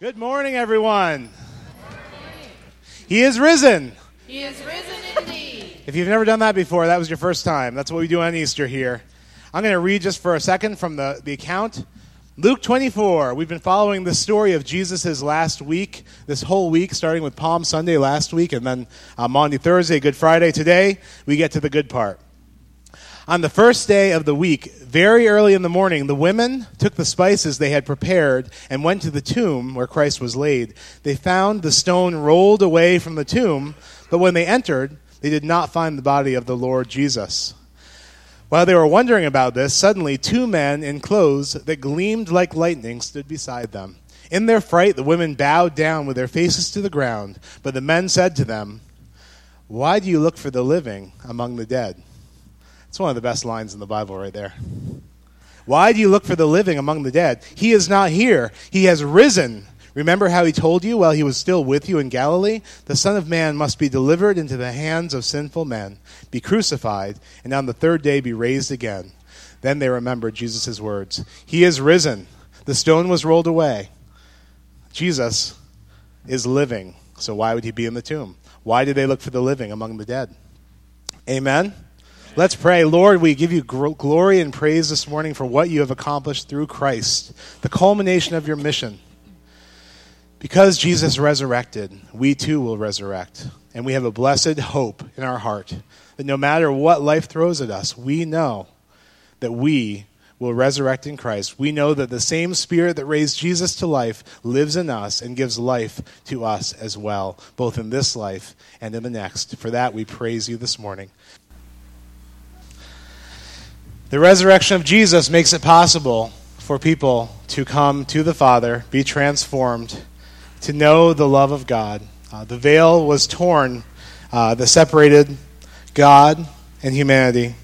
Good morning, everyone. He is risen. He is risen indeed. If you've never done that before, that was your first time. That's what we do on Easter here. I'm going to read just for a second from the, the account. Luke 24. We've been following the story of Jesus' last week, this whole week, starting with Palm Sunday last week, and then uh, Maundy Thursday, Good Friday. Today, we get to the good part. On the first day of the week, very early in the morning, the women took the spices they had prepared and went to the tomb where Christ was laid. They found the stone rolled away from the tomb, but when they entered, they did not find the body of the Lord Jesus. While they were wondering about this, suddenly two men in clothes that gleamed like lightning stood beside them. In their fright, the women bowed down with their faces to the ground, but the men said to them, Why do you look for the living among the dead? It's one of the best lines in the Bible right there. Why do you look for the living among the dead? He is not here. He has risen. Remember how he told you while he was still with you in Galilee? The Son of Man must be delivered into the hands of sinful men, be crucified, and on the third day be raised again. Then they remembered Jesus' words He is risen. The stone was rolled away. Jesus is living. So why would he be in the tomb? Why did they look for the living among the dead? Amen. Let's pray. Lord, we give you glory and praise this morning for what you have accomplished through Christ, the culmination of your mission. Because Jesus resurrected, we too will resurrect. And we have a blessed hope in our heart that no matter what life throws at us, we know that we will resurrect in Christ. We know that the same Spirit that raised Jesus to life lives in us and gives life to us as well, both in this life and in the next. For that, we praise you this morning. The resurrection of Jesus makes it possible for people to come to the Father, be transformed, to know the love of God. Uh, the veil was torn uh, that separated God and humanity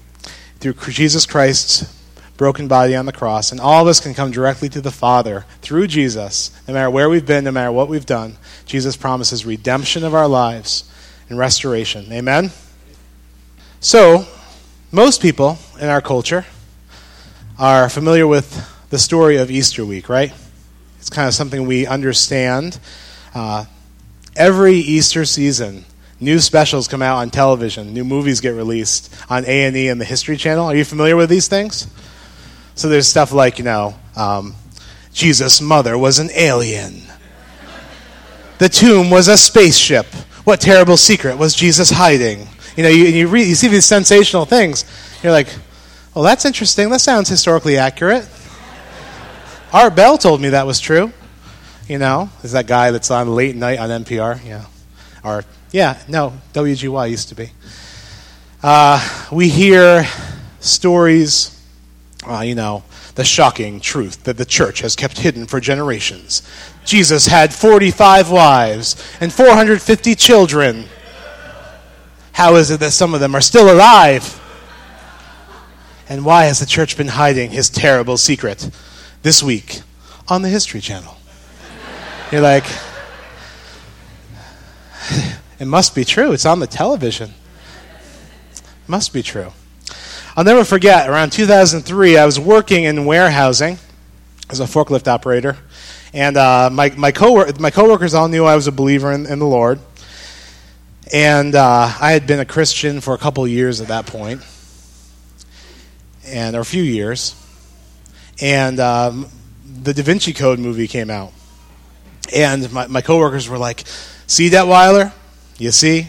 through Jesus Christ's broken body on the cross. And all of us can come directly to the Father through Jesus, no matter where we've been, no matter what we've done. Jesus promises redemption of our lives and restoration. Amen? So, most people in our culture are familiar with the story of Easter week, right? It's kind of something we understand. Uh, every Easter season, new specials come out on television, new movies get released on A&E and the History Channel. Are you familiar with these things? So there's stuff like, you know, um, Jesus' mother was an alien. The tomb was a spaceship. What terrible secret was Jesus hiding? You know, you, you, read, you see these sensational things. You're like, well, that's interesting. That sounds historically accurate. Art Bell told me that was true. You know, is that guy that's on late night on NPR? Yeah. Or, yeah, no, WGY used to be. Uh, we hear stories, uh, you know, the shocking truth that the church has kept hidden for generations. Jesus had 45 wives and 450 children. How is it that some of them are still alive? And why has the church been hiding his terrible secret this week on the History Channel? You're like, it must be true. It's on the television. It must be true. I'll never forget, around 2003, I was working in warehousing as a forklift operator. And uh, my, my, co- my coworkers all knew I was a believer in, in the Lord. And uh, I had been a Christian for a couple years at that point, and or a few years. And um, the Da Vinci Code movie came out, and my, my coworkers were like, "See Detweiler? You see,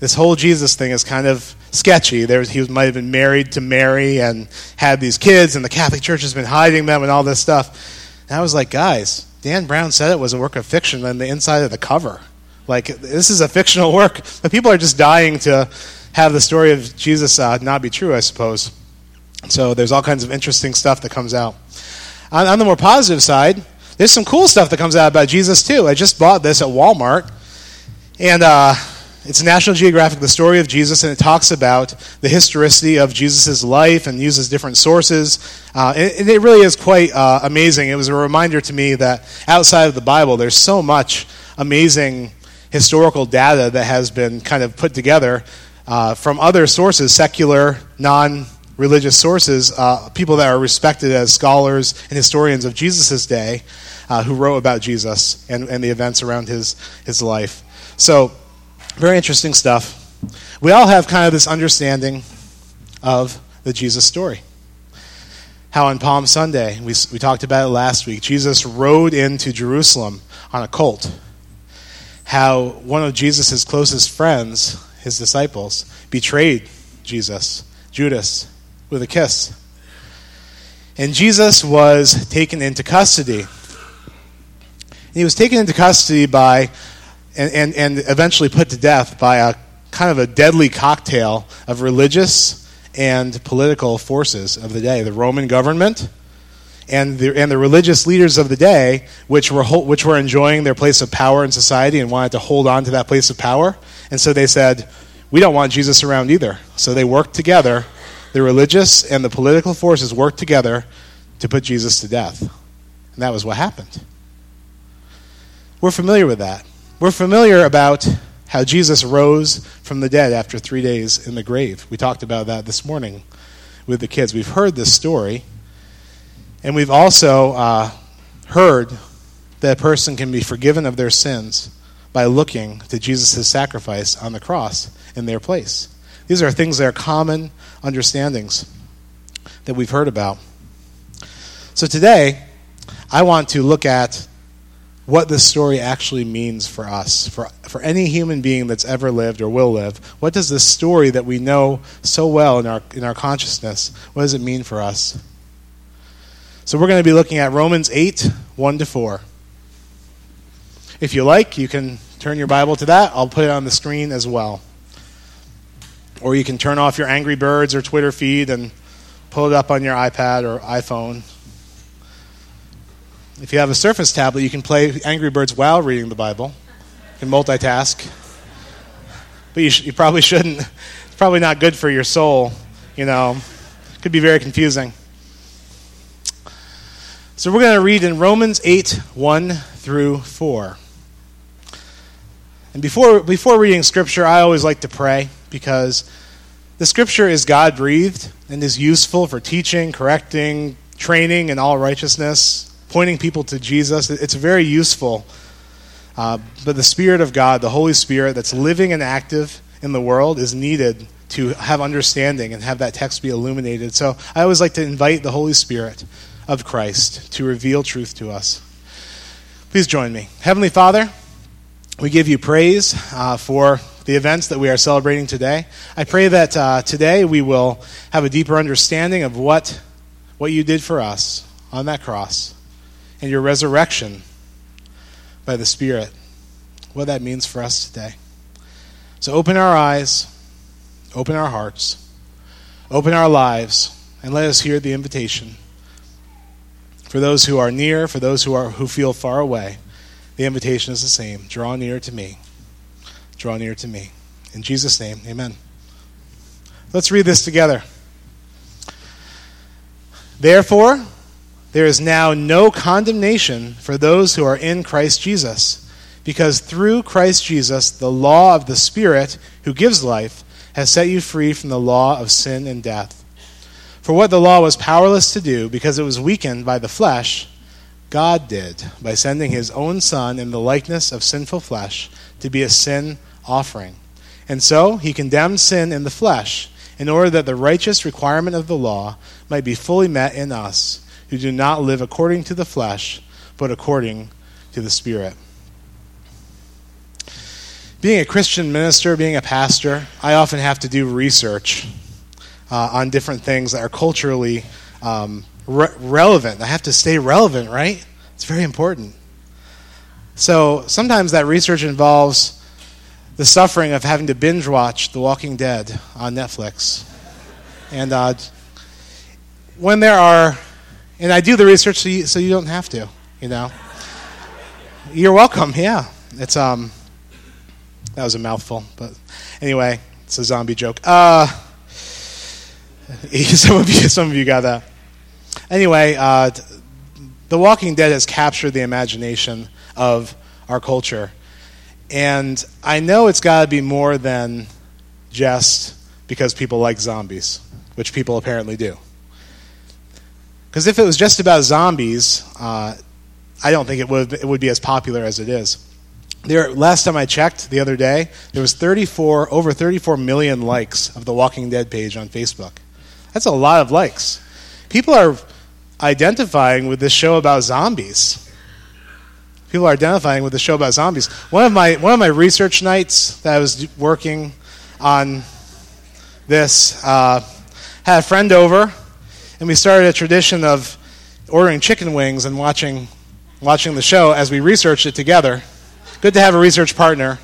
this whole Jesus thing is kind of sketchy. There was, he might have been married to Mary and had these kids, and the Catholic Church has been hiding them and all this stuff." And I was like, "Guys, Dan Brown said it was a work of fiction on the inside of the cover." Like, this is a fictional work, but people are just dying to have the story of Jesus uh, not be true, I suppose. So there's all kinds of interesting stuff that comes out. On, on, the more positive side, there's some cool stuff that comes out about Jesus, too. I just bought this at Walmart, and uh, it's National Geographic, the story of Jesus, and it talks about the historicity of Jesus' life and uses different sources. Uh, and, it really is quite uh, amazing. It was a reminder to me that outside of the Bible, there's so much amazing historical data that has been kind of put together uh, from other sources, secular, non religious sources, uh, people that are respected as scholars and historians of Jesus' day. uh, who wrote about Jesus and, and the events around his, his life. So, very interesting stuff. We all have kind of this understanding of the Jesus story. How on Palm Sunday, we, we talked about it last week, Jesus rode into Jerusalem on a colt. How one of Jesus' closest friends, his disciples, betrayed Jesus, Judas, with a kiss. And Jesus was taken into custody. And he was taken into custody by, and, and, and eventually put to death by a kind of a deadly cocktail of religious and political forces of the day the Roman government and the, and the religious leaders of the day, which were, which were enjoying their place of power in society and wanted to hold on to that place of power. And so they said, We don't want Jesus around either. So they worked together. The religious and the political forces worked together to put Jesus to death. And that was what happened. We're familiar with that. We're familiar about how Jesus rose from the dead after three days in the grave. We talked about that this morning with the kids. We've heard this story, and we've also uh, heard that a person can be forgiven of their sins by looking to Jesus' sacrifice on the cross in their place. These are things that are common understandings that we've heard about. So today, I want to look at what this story actually means for us, for, for any human being that's ever lived or will live. What does this story that we know so well in our, in our consciousness, what does it mean for us? So we're going to be looking at Romans 8, 1 to 4. If you like, you can turn your Bible to that. I'll put it on the screen as well. Or you can turn off your Angry Birds or Twitter feed and pull it up on your iPad or iPhone. If you have a Surface tablet, you can play Angry Birds while reading the Bible. You can multitask. But you, sh- you probably shouldn't. It's probably not good for your soul, you know. Could be very confusing. So we're going to read in Romans 8 1 through 4. And before, before reading Scripture, I always like to pray because the Scripture is God breathed and is useful for teaching, correcting, training, and all righteousness pointing people to Jesus. It's very useful. Uh, but the Spirit of God, the Holy Spirit that's living and active in the world, is needed to have understanding and have that text be illuminated. So I always like to invite the Holy Spirit of Christ to reveal truth to us. Please join me. Heavenly Father, we give you praise uh, for the events that we are celebrating today. I pray that uh, today we will have a deeper understanding of what, what you did for us on that cross and your resurrection by the Spirit, what that means for us today. So open our eyes, open our hearts, open our lives, and let us hear the invitation. For those who are near, for those who, are, who feel far away, the invitation is the same draw near to me. Draw near to me. In Jesus' name, amen. Let's read this together. Therefore, there is now no condemnation for those who are in Christ Jesus, because through Christ Jesus, the law of the Spirit who gives life has set you free from the law of sin and death. For what the law was powerless to do, because it was weakened by the flesh, God did by sending his own Son in the likeness of sinful flesh to be a sin offering. And so he condemned sin in the flesh, in order that the righteous requirement of the law might be fully met in us who do not live according to the flesh, but according to the Spirit. Being a Christian minister, being a pastor, I often have to do research uh, on different things that are culturally um, re- relevant. I have to stay relevant, right? It's very important. So sometimes that research involves the suffering of having to binge watch The Walking Dead on Netflix. And uh, when there are and I do the research so you, so you don't have to, you know. You're welcome. Yeah, it's um, that was a mouthful, but anyway, it's a zombie joke. Uh, some of you, some of you got that. Anyway, uh, The Walking Dead has captured the imagination of our culture, and I know it's got to be more than just because people like zombies, which people apparently do. Because if it was just about zombies, uh, I don't think it would it would be as popular as it is. There, last time I checked the other day, there was 34 over 34 million likes of the Walking Dead page on Facebook. That's a lot of likes. People are identifying with this show about zombies. People are identifying with the show about zombies. One of my one of my research nights that I was working on this uh, had a friend over, and we started a tradition of ordering chicken wings and watching watching the show as we researched it together. Good to have a research partner,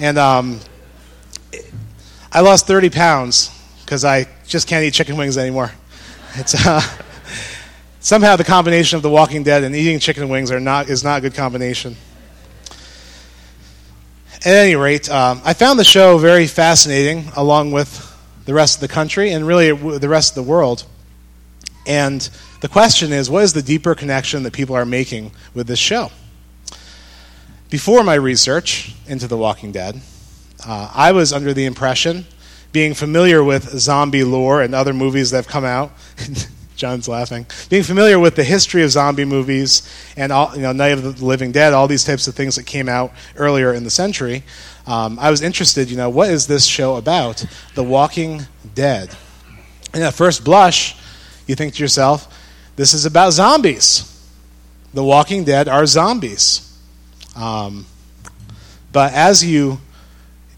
and um, I lost 30 pounds because I just can't eat chicken wings anymore. It's uh, somehow the combination of The Walking Dead and eating chicken wings are not is not a good combination. At any rate, um, I found the show very fascinating, along with the rest of the country and really the rest of the world. And the question is, what is the deeper connection that people are making with this show? Before my research into The Walking Dead, uh, I was under the impression, being familiar with zombie lore and other movies that have come out. John's laughing. Being familiar with the history of zombie movies and all, you know, Night of the Living Dead, all these types of things that came out earlier in the century, um, I was interested. You know, what is this show about? The Walking Dead. And at first blush, you think to yourself, this is about zombies. The Walking Dead are zombies. Um, but as you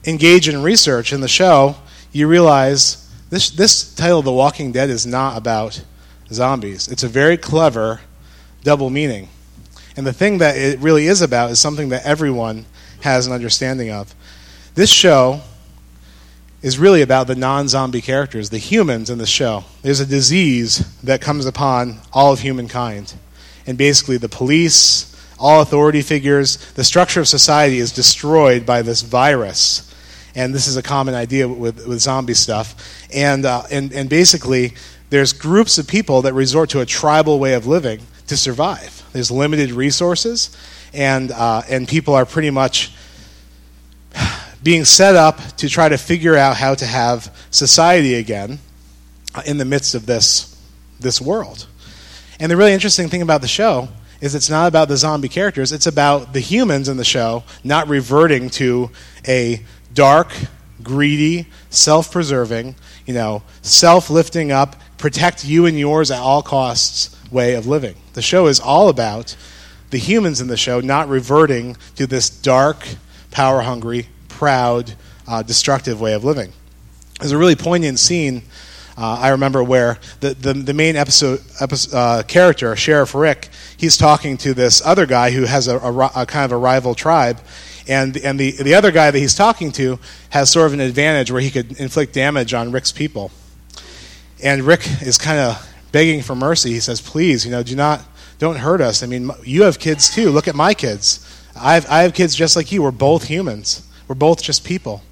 engage in research in the show, you realize this, this title, The Walking Dead, is not about zombies. It's a very clever double meaning. And the thing that it really is about is something that everyone has an understanding of. This show is really about the non zombie characters, the humans in the show. There's a disease that comes upon all of humankind. And basically, the police, all authority figures, the structure of society is destroyed by this virus. And this is a common idea with, with zombie stuff. And, uh, and, and basically, there's groups of people that resort to a tribal way of living to survive. There's limited resources, and, uh, and people are pretty much being set up to try to figure out how to have society again in the midst of this, this world. And the really interesting thing about the show is it's not about the zombie characters, it's about the humans in the show not reverting to a dark, greedy, self preserving, you know, self lifting up, protect you and yours at all costs way of living. The show is all about the humans in the show not reverting to this dark, power hungry, proud, uh, destructive way of living. There's a really poignant scene. Uh, I remember where the, the, the main episode, episode uh, character, Sheriff Rick, he's talking to this other guy who has a, a, a, kind of a rival tribe. And, and the, the other guy that he's talking to has sort of an advantage where he could inflict damage on Rick's people. And Rick is kind of begging for mercy. He says, "Please, you know, do not, don't hurt us. I mean, you have kids too. Look at my kids. I have, I have kids just like you. We're both humans. We're both just people."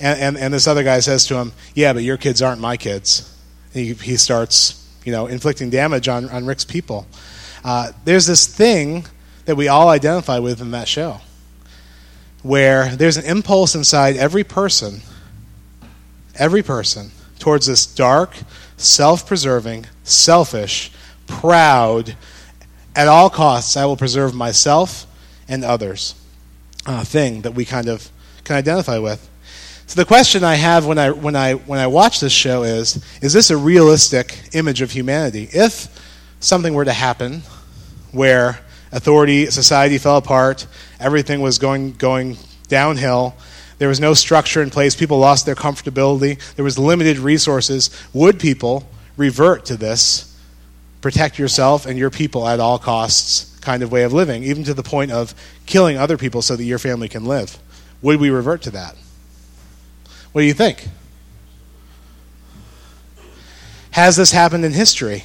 And, and, and this other guy says to him, "Yeah, but your kids aren't my kids." He, he starts, you know, inflicting damage on, on Rick's people. Uh, there's this thing that we all identify with in that show, where there's an impulse inside every person, every person, towards this dark, self preserving, selfish, proud, at all costs, I will preserve myself and others uh, thing that we kind of can identify with. So the question I have when I, when, I, when I watch this show is Is this a realistic image of humanity? If something were to happen where authority, society fell apart, everything was going, going downhill, there was no structure in place. People lost their comfortability. There was limited resources. Would people revert to this protect yourself and your people at all costs kind of way of living, even to the point of killing other people so that your family can live? Would we revert to that? What do you think? Has this happened in history?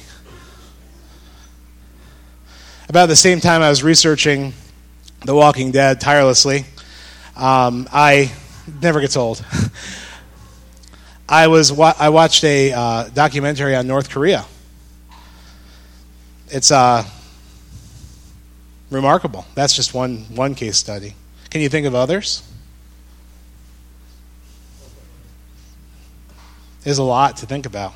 About the same time I was researching The Walking Dead tirelessly, um, I never gets old. I was I watched a uh, documentary on North Korea. It's uh, remarkable. That's just one one case study. Can you think of others? There's a lot to think about.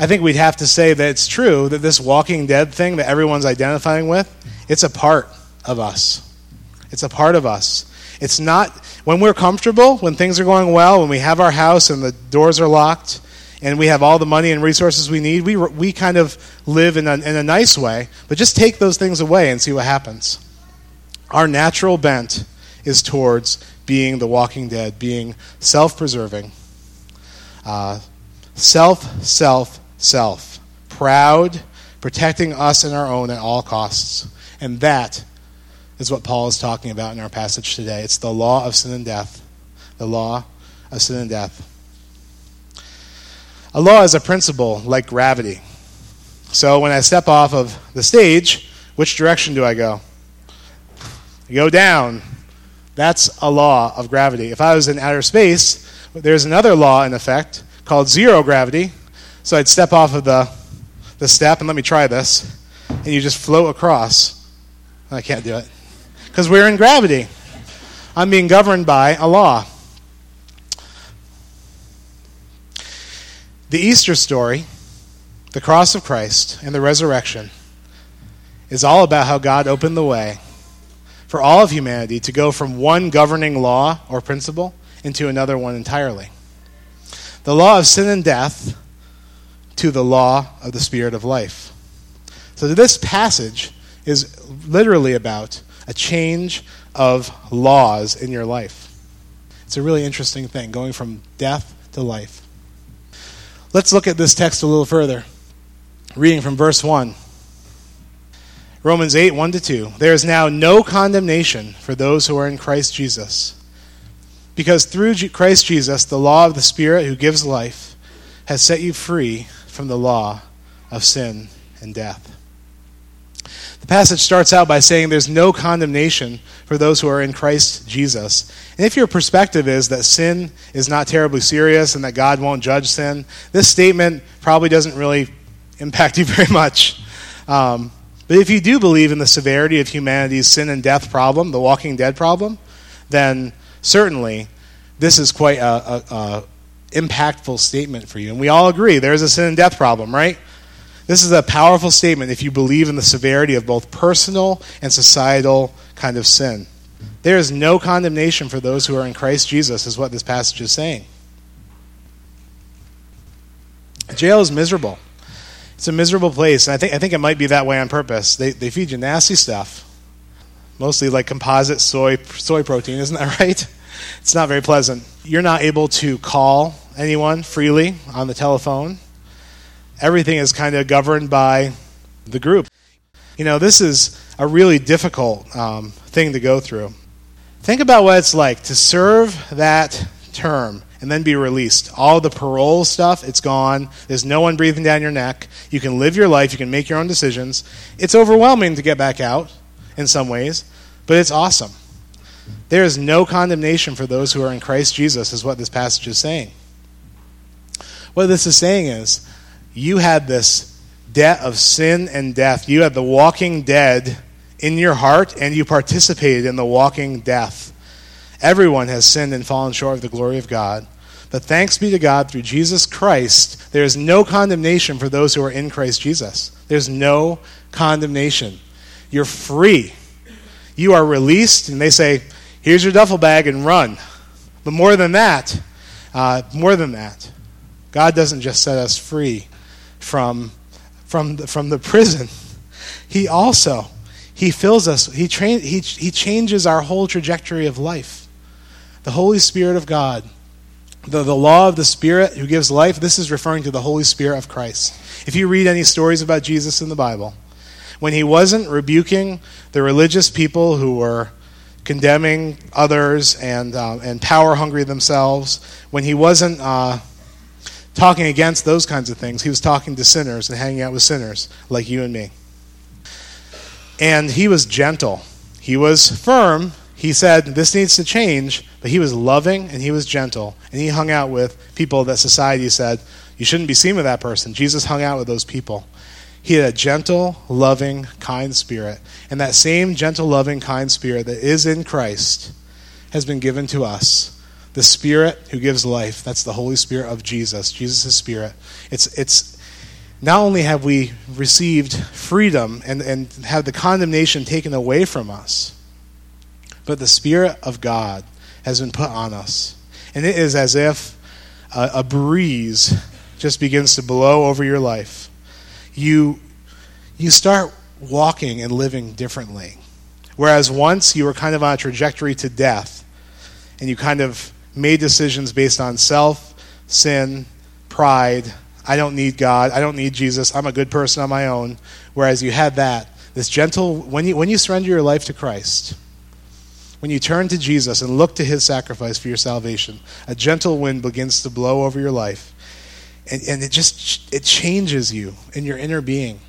I think we'd have to say that it's true that this walking dead thing that everyone's identifying with, it's a part of us. It's a part of us. It's not when we're comfortable, when things are going well, when we have our house and the doors are locked and we have all the money and resources we need, we, we kind of live in a, in a nice way. But just take those things away and see what happens. Our natural bent is towards being the walking dead, being self preserving, uh, self, self, self, proud, protecting us and our own at all costs. And that is what Paul is talking about in our passage today. It's the law of sin and death. The law of sin and death. A law is a principle like gravity. So when I step off of the stage, which direction do I go? I go down. That's a law of gravity. If I was in outer space, there's another law in effect called zero gravity, so I'd step off of the, the step, and let me try this, and you just float across. I can't do it. Because we're in gravity. I'm being governed by a law. The Easter story, the cross of Christ, and the resurrection is all about how God opened the way for all of humanity to go from one governing law or principle into another one entirely. The law of sin and death to the law of the Spirit of life. So this passage is literally about a change of laws in your life. It's a really interesting thing, going from death to life. Let's look at this text a little further. Reading from verse 1. Romans 8, 1 to 2. There is now no condemnation for those who are in Christ Jesus. Because through Christ Jesus, the law of the Spirit who gives life has set you free from the law of sin and death. The passage starts out by saying there's no condemnation for those who are in Christ Jesus. And if your perspective is that sin is not terribly serious and that God won't judge sin, this statement probably doesn't really impact you very much. Um, but if you do believe in the severity of humanity's sin and death problem, the walking dead problem, then certainly this is quite a, a, a impactful statement for you. And we all agree there's a sin and death problem, right? This is a powerful statement if you believe in the severity of both personal and societal kind of sin. There is no condemnation for those who are in Christ Jesus, is what this passage is saying. Jail is miserable. It's a miserable place, and I think, I think it might be that way on purpose. They, they feed you nasty stuff, mostly like composite soy, soy protein, isn't that right? It's not very pleasant. You're not able to call anyone freely on the telephone. Everything is kind of governed by the group. You know, this is a really difficult um, thing to go through. Think about what it's like to serve that term and then be released. All the parole stuff, it's gone. There's no one breathing down your neck. You can live your life, you can make your own decisions. It's overwhelming to get back out in some ways, but it's awesome. There is no condemnation for those who are in Christ Jesus, is what this passage is saying. What this is saying is, you had this debt of sin and death. You had the walking dead in your heart, and you participated in the walking death. Everyone has sinned and fallen short of the glory of God. But thanks be to God through Jesus Christ, there is no condemnation for those who are in Christ Jesus. There's no condemnation. You're free. You are released, and they say, here's your duffel bag and run. But more than that, uh, more than that, God doesn't just set us free from, from, the, from the prison. He also, he fills us, he, train, he, he changes our whole trajectory of life. The Holy Spirit of God, the, the law of the Spirit who gives life, this is referring to the Holy Spirit of Christ. If you read any stories about Jesus in the Bible, when he wasn't rebuking the religious people who were condemning others and, uh, and power hungry themselves, when he wasn't uh, talking against those kinds of things, he was talking to sinners and hanging out with sinners like you and me. And he was gentle. He was firm. He said, This needs to change, but he was loving and he was gentle. And he hung out with people that society said, You shouldn't be seen with that person. Jesus hung out with those people. He had a gentle, loving, kind spirit. And that same gentle, loving, kind spirit that is in Christ has been given to us. The Spirit who gives life, that's the Holy Spirit of Jesus, Jesus' Spirit. It's, it's, not only have we received freedom and, and have the condemnation taken away from us, but the Spirit of God has been put on us. And it is as if a, a breeze just begins to blow over your life. You, you start walking and living differently. Whereas once you were kind of on a trajectory to death, and you kind of made decisions based on self, sin, pride. I don't need God. I don't need Jesus. I'm a good person on my own. Whereas you had that, this gentle, when you, when you surrender your life to Christ, when you turn to Jesus and look to his sacrifice for your salvation, a gentle wind begins to blow over your life. And, and it just it changes you in your inner being.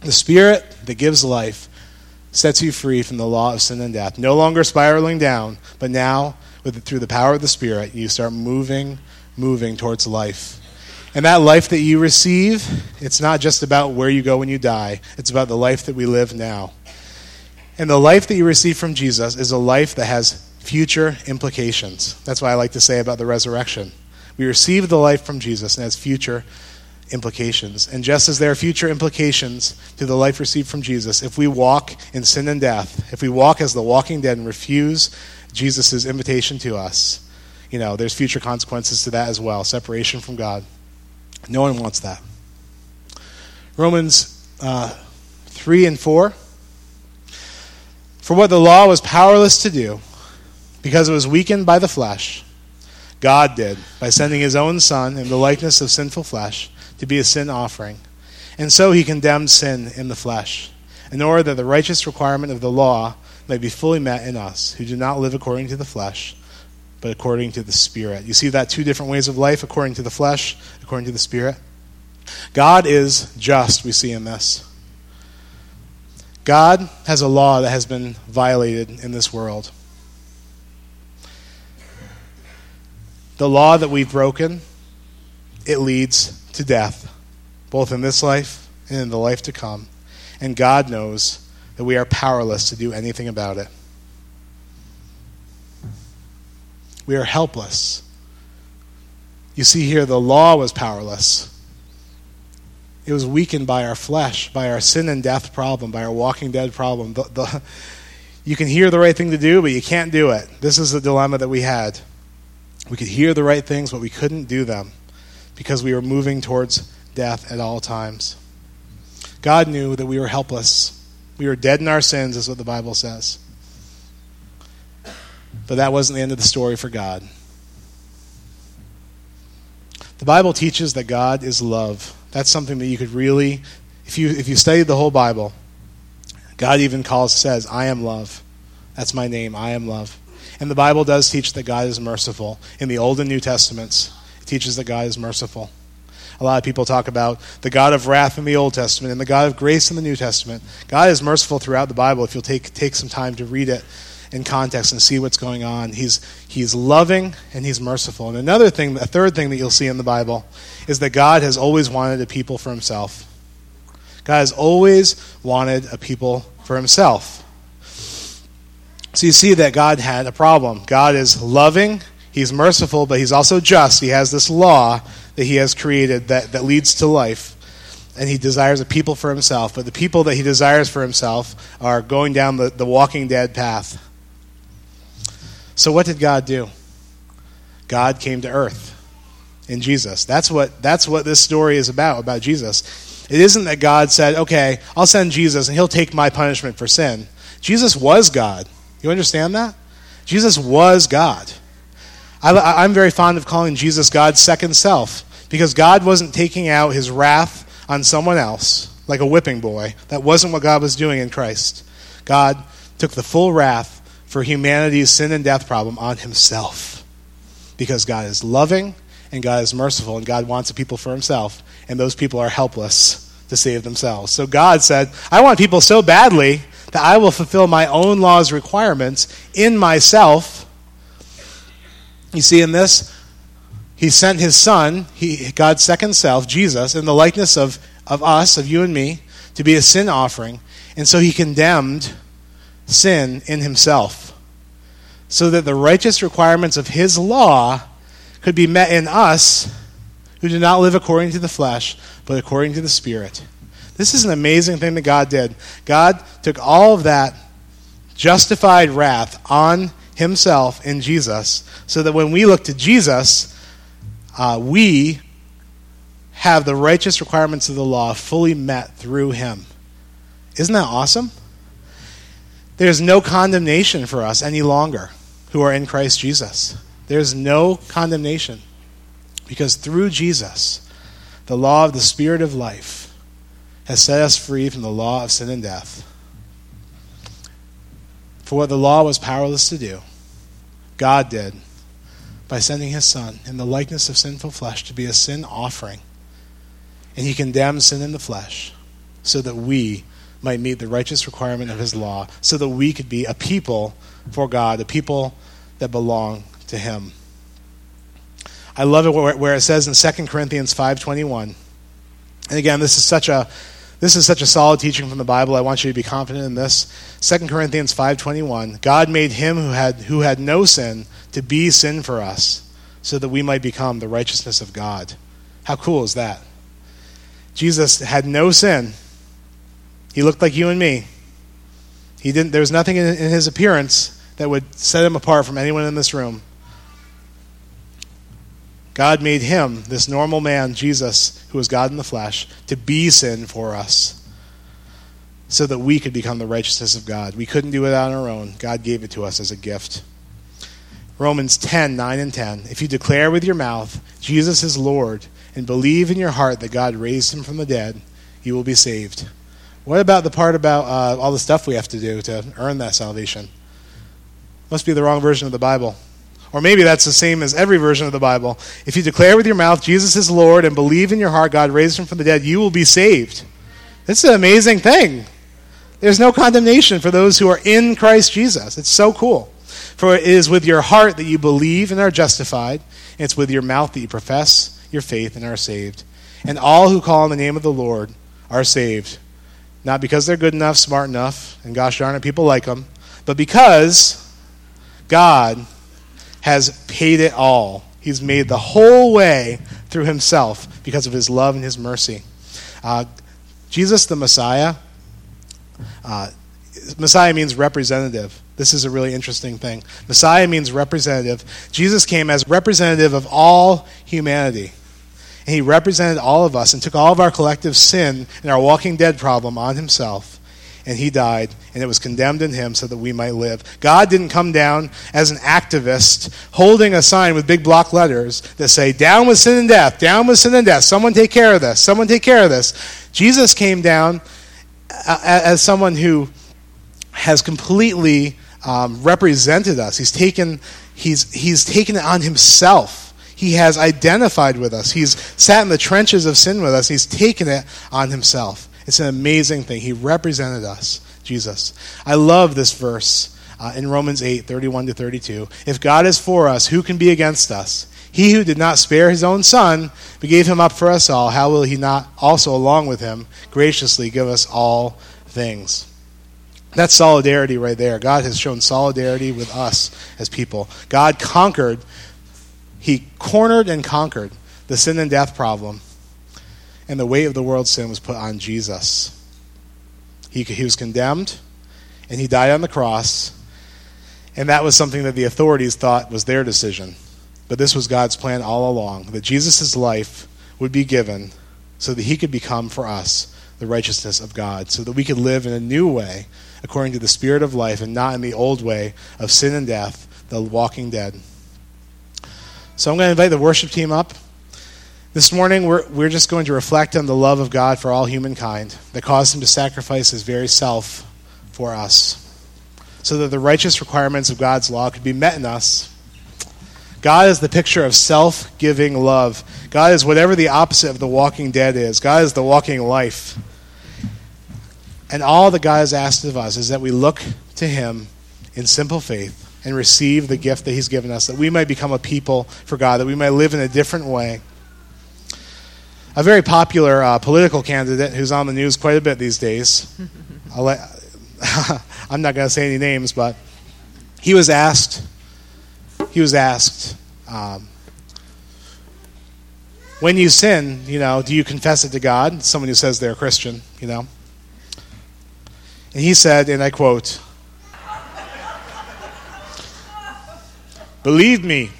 The spirit that gives life sets you free from the law of sin and death. No longer spiraling down, but now with, through the power of the Spirit, you start moving, moving towards life. And that life that you receive, it's not just about where you go when you die, it's about the life that we live now. And the life that you receive from Jesus is a life that has future implications. That's why I like to say about the resurrection. We receive the life from Jesus and has future implications. And just as there are future implications to the life received from Jesus, if we walk in sin and death, if we walk as the walking dead and refuse Jesus' invitation to us, you know, there's future consequences to that as well separation from God. No one wants that. Romans uh, 3 and 4. For what the law was powerless to do, because it was weakened by the flesh, God did by sending his own Son in the likeness of sinful flesh to be a sin offering. And so he condemned sin in the flesh, in order that the righteous requirement of the law may be fully met in us, who do not live according to the flesh, but according to the Spirit. You see that two different ways of life according to the flesh, according to the Spirit. God is just, we see in this. God has a law that has been violated in this world. The law that we've broken, it leads to death, both in this life and in the life to come. And God knows that we are powerless to do anything about it. We are helpless. You see here, the law was powerless. It was weakened by our flesh, by our sin and death problem, by our walking dead problem. The, the, you can hear the right thing to do, but you can't do it. This is the dilemma that we had. We could hear the right things, but we couldn't do them because we were moving towards death at all times. God knew that we were helpless. We were dead in our sins, is what the Bible says. But that wasn't the end of the story for God. The Bible teaches that God is love. That's something that you could really, if you if you studied the whole Bible, God even calls says, "I am love." That's my name. I am love. And the Bible does teach that God is merciful. In the Old and New Testaments, it teaches that God is merciful. A lot of people talk about the God of wrath in the Old Testament and the God of grace in the New Testament. God is merciful throughout the Bible if you'll take, take some time to read it in context and see what's going on. He's, he's loving and he's merciful. And another thing, a third thing that you'll see in the Bible is that God has always wanted a people for himself. God has always wanted a people for himself. So you see that God had a problem. God is loving, he's merciful, but he's also just. He has this law that he has created that, that leads to life. And he desires a people for himself. But the people that he desires for himself are going down the, the walking dead path. So, what did God do? God came to earth in Jesus. That's what, that's what this story is about, about Jesus. It isn't that God said, okay, I'll send Jesus and he'll take my punishment for sin. Jesus was God. You understand that? Jesus was God. I, am very fond of calling Jesus God's second self because God wasn't taking out his wrath on someone else like a whipping boy. That wasn't what God was doing in Christ. God took the full wrath for humanity's sin and death problem on himself because God is loving and God is merciful and God wants a people for himself, and those people are helpless to save themselves. So God said, I want people so badly that I will fulfill my own law's requirements in myself you see, in this, he sent his son, he, God's second self, Jesus, in the likeness of, of us, of you and me, to be a sin offering. And so he condemned sin in himself, so that the righteous requirements of his law could be met in us who do not live according to the flesh, but according to the Spirit. This is an amazing thing that God did. God took all of that justified wrath on himself in Jesus, so that when we look to Jesus, uh, we have the righteous requirements of the law fully met through him. Isn't that awesome? There's no condemnation for us any longer who are in Christ Jesus. There's no condemnation. Because through Jesus, the law of the Spirit of life has set us free from the law of sin and death. For what the law was powerless to do, God did by sending his Son in the likeness of sinful flesh to be a sin offering. And he condemned sin in the flesh so that we might meet the righteous requirement of his law, so that we could be a people for God, a people that belong to him. I love it where, it says in 2 Corinthians 5:21. And again, this is such a this is such a solid teaching from the Bible. I want you to be confident in this. 2 Corinthians 5:21. God made him who had who had no sin to be sin for us, so that we might become the righteousness of God. How cool is that? Jesus had no sin. He looked like you and me. He didn't there was nothing in, in his appearance that would set him apart from anyone in this room. God made him, this normal man, Jesus, who was God in the flesh, to be sin for us so that we could become the righteousness of God. We couldn't do it on our own. God gave it to us as a gift. Romans 10 9 and 10. If you declare with your mouth, Jesus is Lord, and believe in your heart that God raised him from the dead, you will be saved. What about the part about uh, all the stuff we have to do to earn that salvation? Must be the wrong version of the Bible. Or maybe that's the same as every version of the Bible. If you declare with your mouth Jesus is Lord and believe in your heart God raised him from the dead, you will be saved. This is an amazing thing. There's no condemnation for those who are in Christ Jesus. It's so cool. For it is with your heart that you believe and are justified, and it's with your mouth that you profess your faith and are saved. And all who call on the name of the Lord are saved. Not because they're good enough, smart enough, and gosh darn it, people like them, but because God has paid it all. He's made the whole way through himself because of his love and his mercy. Uh, Jesus, the Messiah, uh, Messiah means representative. This is a really interesting thing. Messiah means representative. Jesus came as representative of all humanity. And he represented all of us and took all of our collective sin and our walking dead problem on himself and he died, and it was condemned in him so that we might live. God didn't come down as an activist holding a sign with big block letters that say, Down with sin and death, down with sin and death, someone take care of this, someone take care of this. Jesus came down uh, as someone who has completely um, represented us. He's taken, he's, he's taken it on himself. He has identified with us. He's sat in the trenches of sin with us. He's taken it on himself. It's an amazing thing. He represented us, Jesus. I love this verse uh, in Romans 8 31 to 32. If God is for us, who can be against us? He who did not spare his own son, but gave him up for us all, how will he not also, along with him, graciously give us all things? That's solidarity right there. God has shown solidarity with us as people. God conquered, He cornered and conquered the sin and death problem and the weight of the world's sin was put on Jesus. He, he was condemned, and he died on the cross, and that was something that the authorities thought was their decision. But this was God's plan all along that Jesus' life would be given so that he could become for us the righteousness of God, so that we could live in a new way according to the Spirit of life and not in the old way of sin and death, the walking dead. So I'm going to invite the worship team up. This morning, we're, we're just going to reflect on the love of God for all humankind that caused him to sacrifice his very self for us, so that the righteous requirements of God's law could be met in us. God is the picture of self giving love. God is whatever the opposite of the walking dead is. God is the walking life. And all that God has asked of us is that we look to Him in simple faith and receive the gift that He's given us, that we might become a people for God, that we might live in a different way a very popular uh, political candidate who's on the news quite a bit these days. Let, I'm not going to say any names, but he was asked. He was asked, um, when you sin, you know, do you confess it to God? Someone who says they're a Christian, you know. And he said, and I quote, Believe me,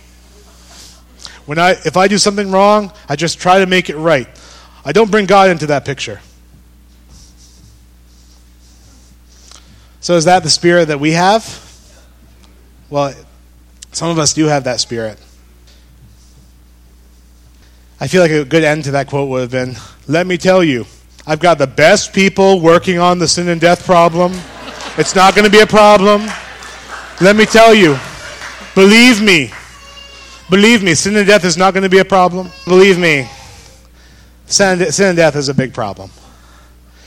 when I, if I do something wrong, I just try to make it right. I don't bring God into that picture. So, is that the spirit that we have? Well, some of us do have that spirit. I feel like a good end to that quote would have been Let me tell you, I've got the best people working on the sin and death problem. It's not going to be a problem. Let me tell you, believe me. Believe me, sin and death is not going to be a problem. Believe me, sin, and death is a big problem.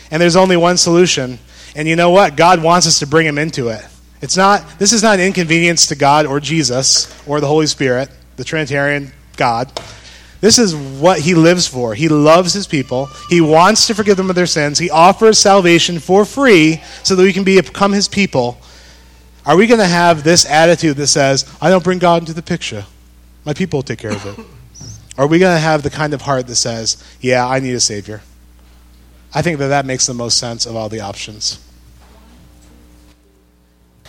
And there's only one solution. And you know what? God wants us to bring him into it. It's not, this is not an inconvenience to God or Jesus or the Holy Spirit, the Trinitarian God. This is what he lives for. He loves his people. He wants to forgive them of their sins. He offers salvation for free so that we can become his people. Are we going to have this attitude that says, I don't bring God into the picture? My people will take care of it. Are we going to have the kind of heart that says, Yeah, I need a Savior? I think that that makes the most sense of all the options.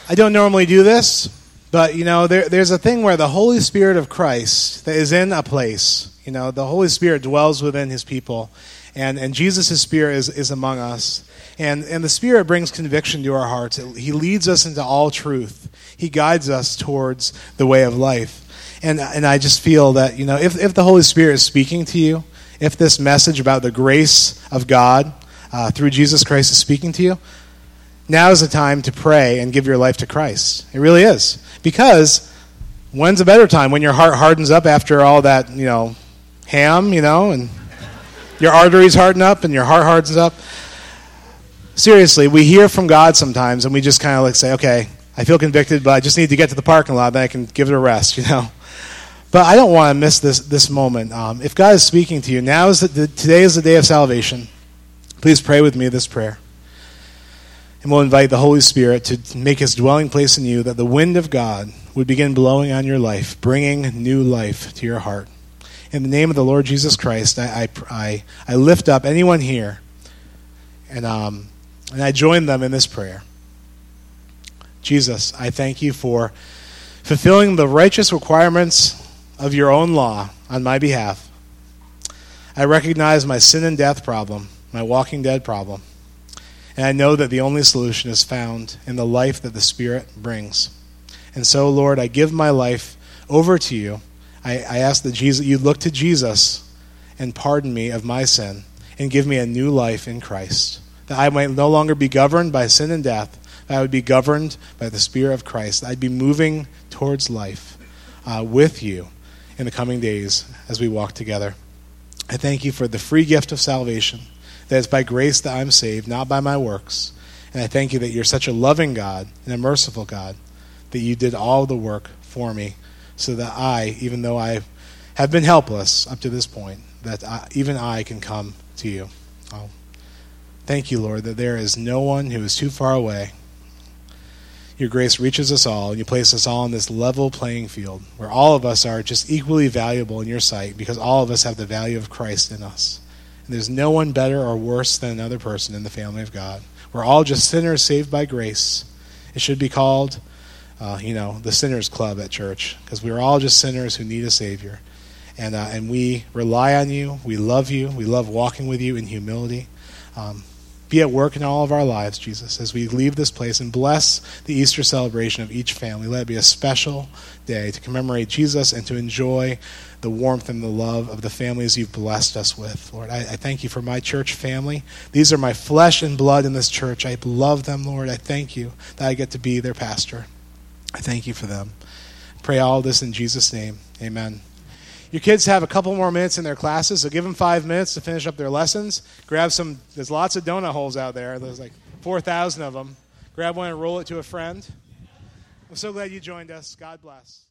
I don't normally do this, but you know, there, there's a thing where the Holy Spirit of Christ that is in a place you know, the Holy Spirit dwells within his people, and, and Jesus' Spirit is, is among us. And, and the Spirit brings conviction to our hearts. He leads us into all truth, He guides us towards the way of life. And, and I just feel that, you know, if, if the Holy Spirit is speaking to you, if this message about the grace of God uh, through Jesus Christ is speaking to you, now is the time to pray and give your life to Christ. It really is. Because when's a better time? When your heart hardens up after all that, you know, ham, you know, and your arteries harden up and your heart hardens up. Seriously, we hear from God sometimes and we just kind of like say, okay, I feel convicted, but I just need to get to the parking lot, then I can give it a rest, you know. But I don't want to miss this, this moment. Um, if God is speaking to you, now is the, the, today is the day of salvation. Please pray with me this prayer. And we'll invite the Holy Spirit to make his dwelling place in you, that the wind of God would begin blowing on your life, bringing new life to your heart in the name of the Lord Jesus Christ, I, I, I, I lift up anyone here and, um, and I join them in this prayer. Jesus, I thank you for fulfilling the righteous requirements of your own law on my behalf. I recognize my sin and death problem, my walking dead problem, and I know that the only solution is found in the life that the Spirit brings. And so, Lord, I give my life over to you. I, I ask that Jesus, you look to Jesus and pardon me of my sin and give me a new life in Christ. That I might no longer be governed by sin and death, I would be governed by the Spirit of Christ. I'd be moving towards life uh, with you in the coming days as we walk together. I thank you for the free gift of salvation, that it's by grace that I'm saved, not by my works. And I thank you that you're such a loving God and a merciful God, that you did all the work for me so that I, even though I have been helpless up to this point, that I, even I can come to you. Oh, thank you, Lord, that there is no one who is too far away. Your grace reaches us all, and you place us all on this level playing field where all of us are just equally valuable in your sight because all of us have the value of Christ in us. And there's no one better or worse than another person in the family of God. We're all just sinners saved by grace. It should be called uh, you know, the sinners club at church because we're all just sinners who need a Savior. And, uh, and we rely on you. We love you. We love walking with you in humility. Um, be at work in all of our lives, Jesus, as we leave this place and bless the Easter celebration of each family. Let it be a special day to commemorate Jesus and to enjoy the warmth and the love of the families you've blessed us with. Lord, I, I, thank you for my church family. These are my flesh and blood in this church. I love them, Lord. I thank you that I get to be their pastor. I thank you for them. Pray all this in Jesus' name. Amen. Your kids have a couple more minutes in their classes, so give them five minutes to finish up their lessons. Grab some, there's lots of donut holes out there. There's like 4,000 of them. Grab one and roll it to a friend. I'm so glad you joined us. God bless.